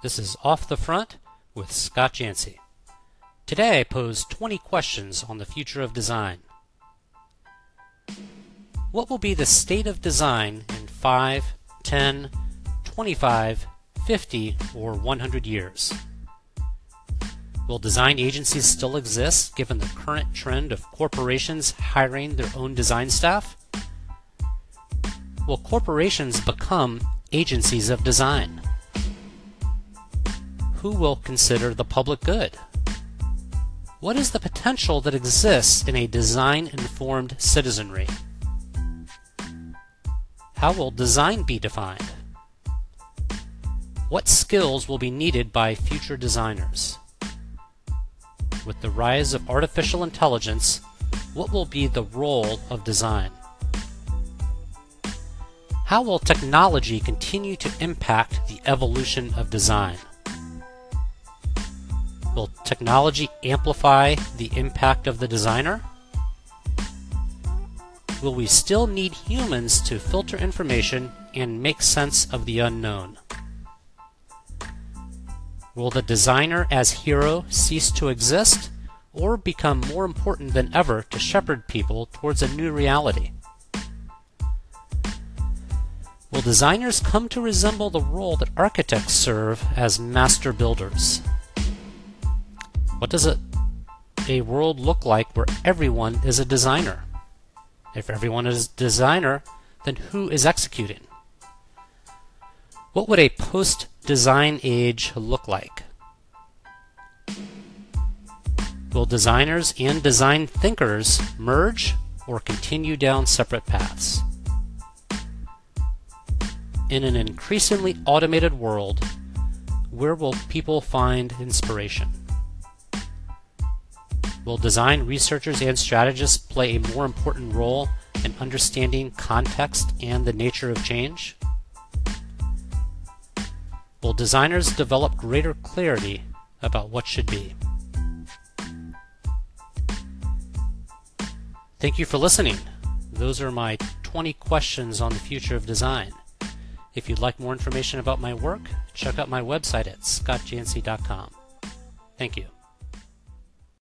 This is Off the Front with Scott Jancey. Today I pose 20 questions on the future of design. What will be the state of design in 5, 10, 25, 50, or 100 years? Will design agencies still exist given the current trend of corporations hiring their own design staff? Will corporations become agencies of design? Who will consider the public good? What is the potential that exists in a design informed citizenry? How will design be defined? What skills will be needed by future designers? With the rise of artificial intelligence, what will be the role of design? How will technology continue to impact the evolution of design? Will technology amplify the impact of the designer? Will we still need humans to filter information and make sense of the unknown? Will the designer as hero cease to exist or become more important than ever to shepherd people towards a new reality? Will designers come to resemble the role that architects serve as master builders? What does a, a world look like where everyone is a designer? If everyone is a designer, then who is executing? What would a post design age look like? Will designers and design thinkers merge or continue down separate paths? in an increasingly automated world, where will people find inspiration? Will design researchers and strategists play a more important role in understanding context and the nature of change? Will designers develop greater clarity about what should be? Thank you for listening. Those are my 20 questions on the future of design. If you'd like more information about my work, check out my website at scottjancey.com. Thank you.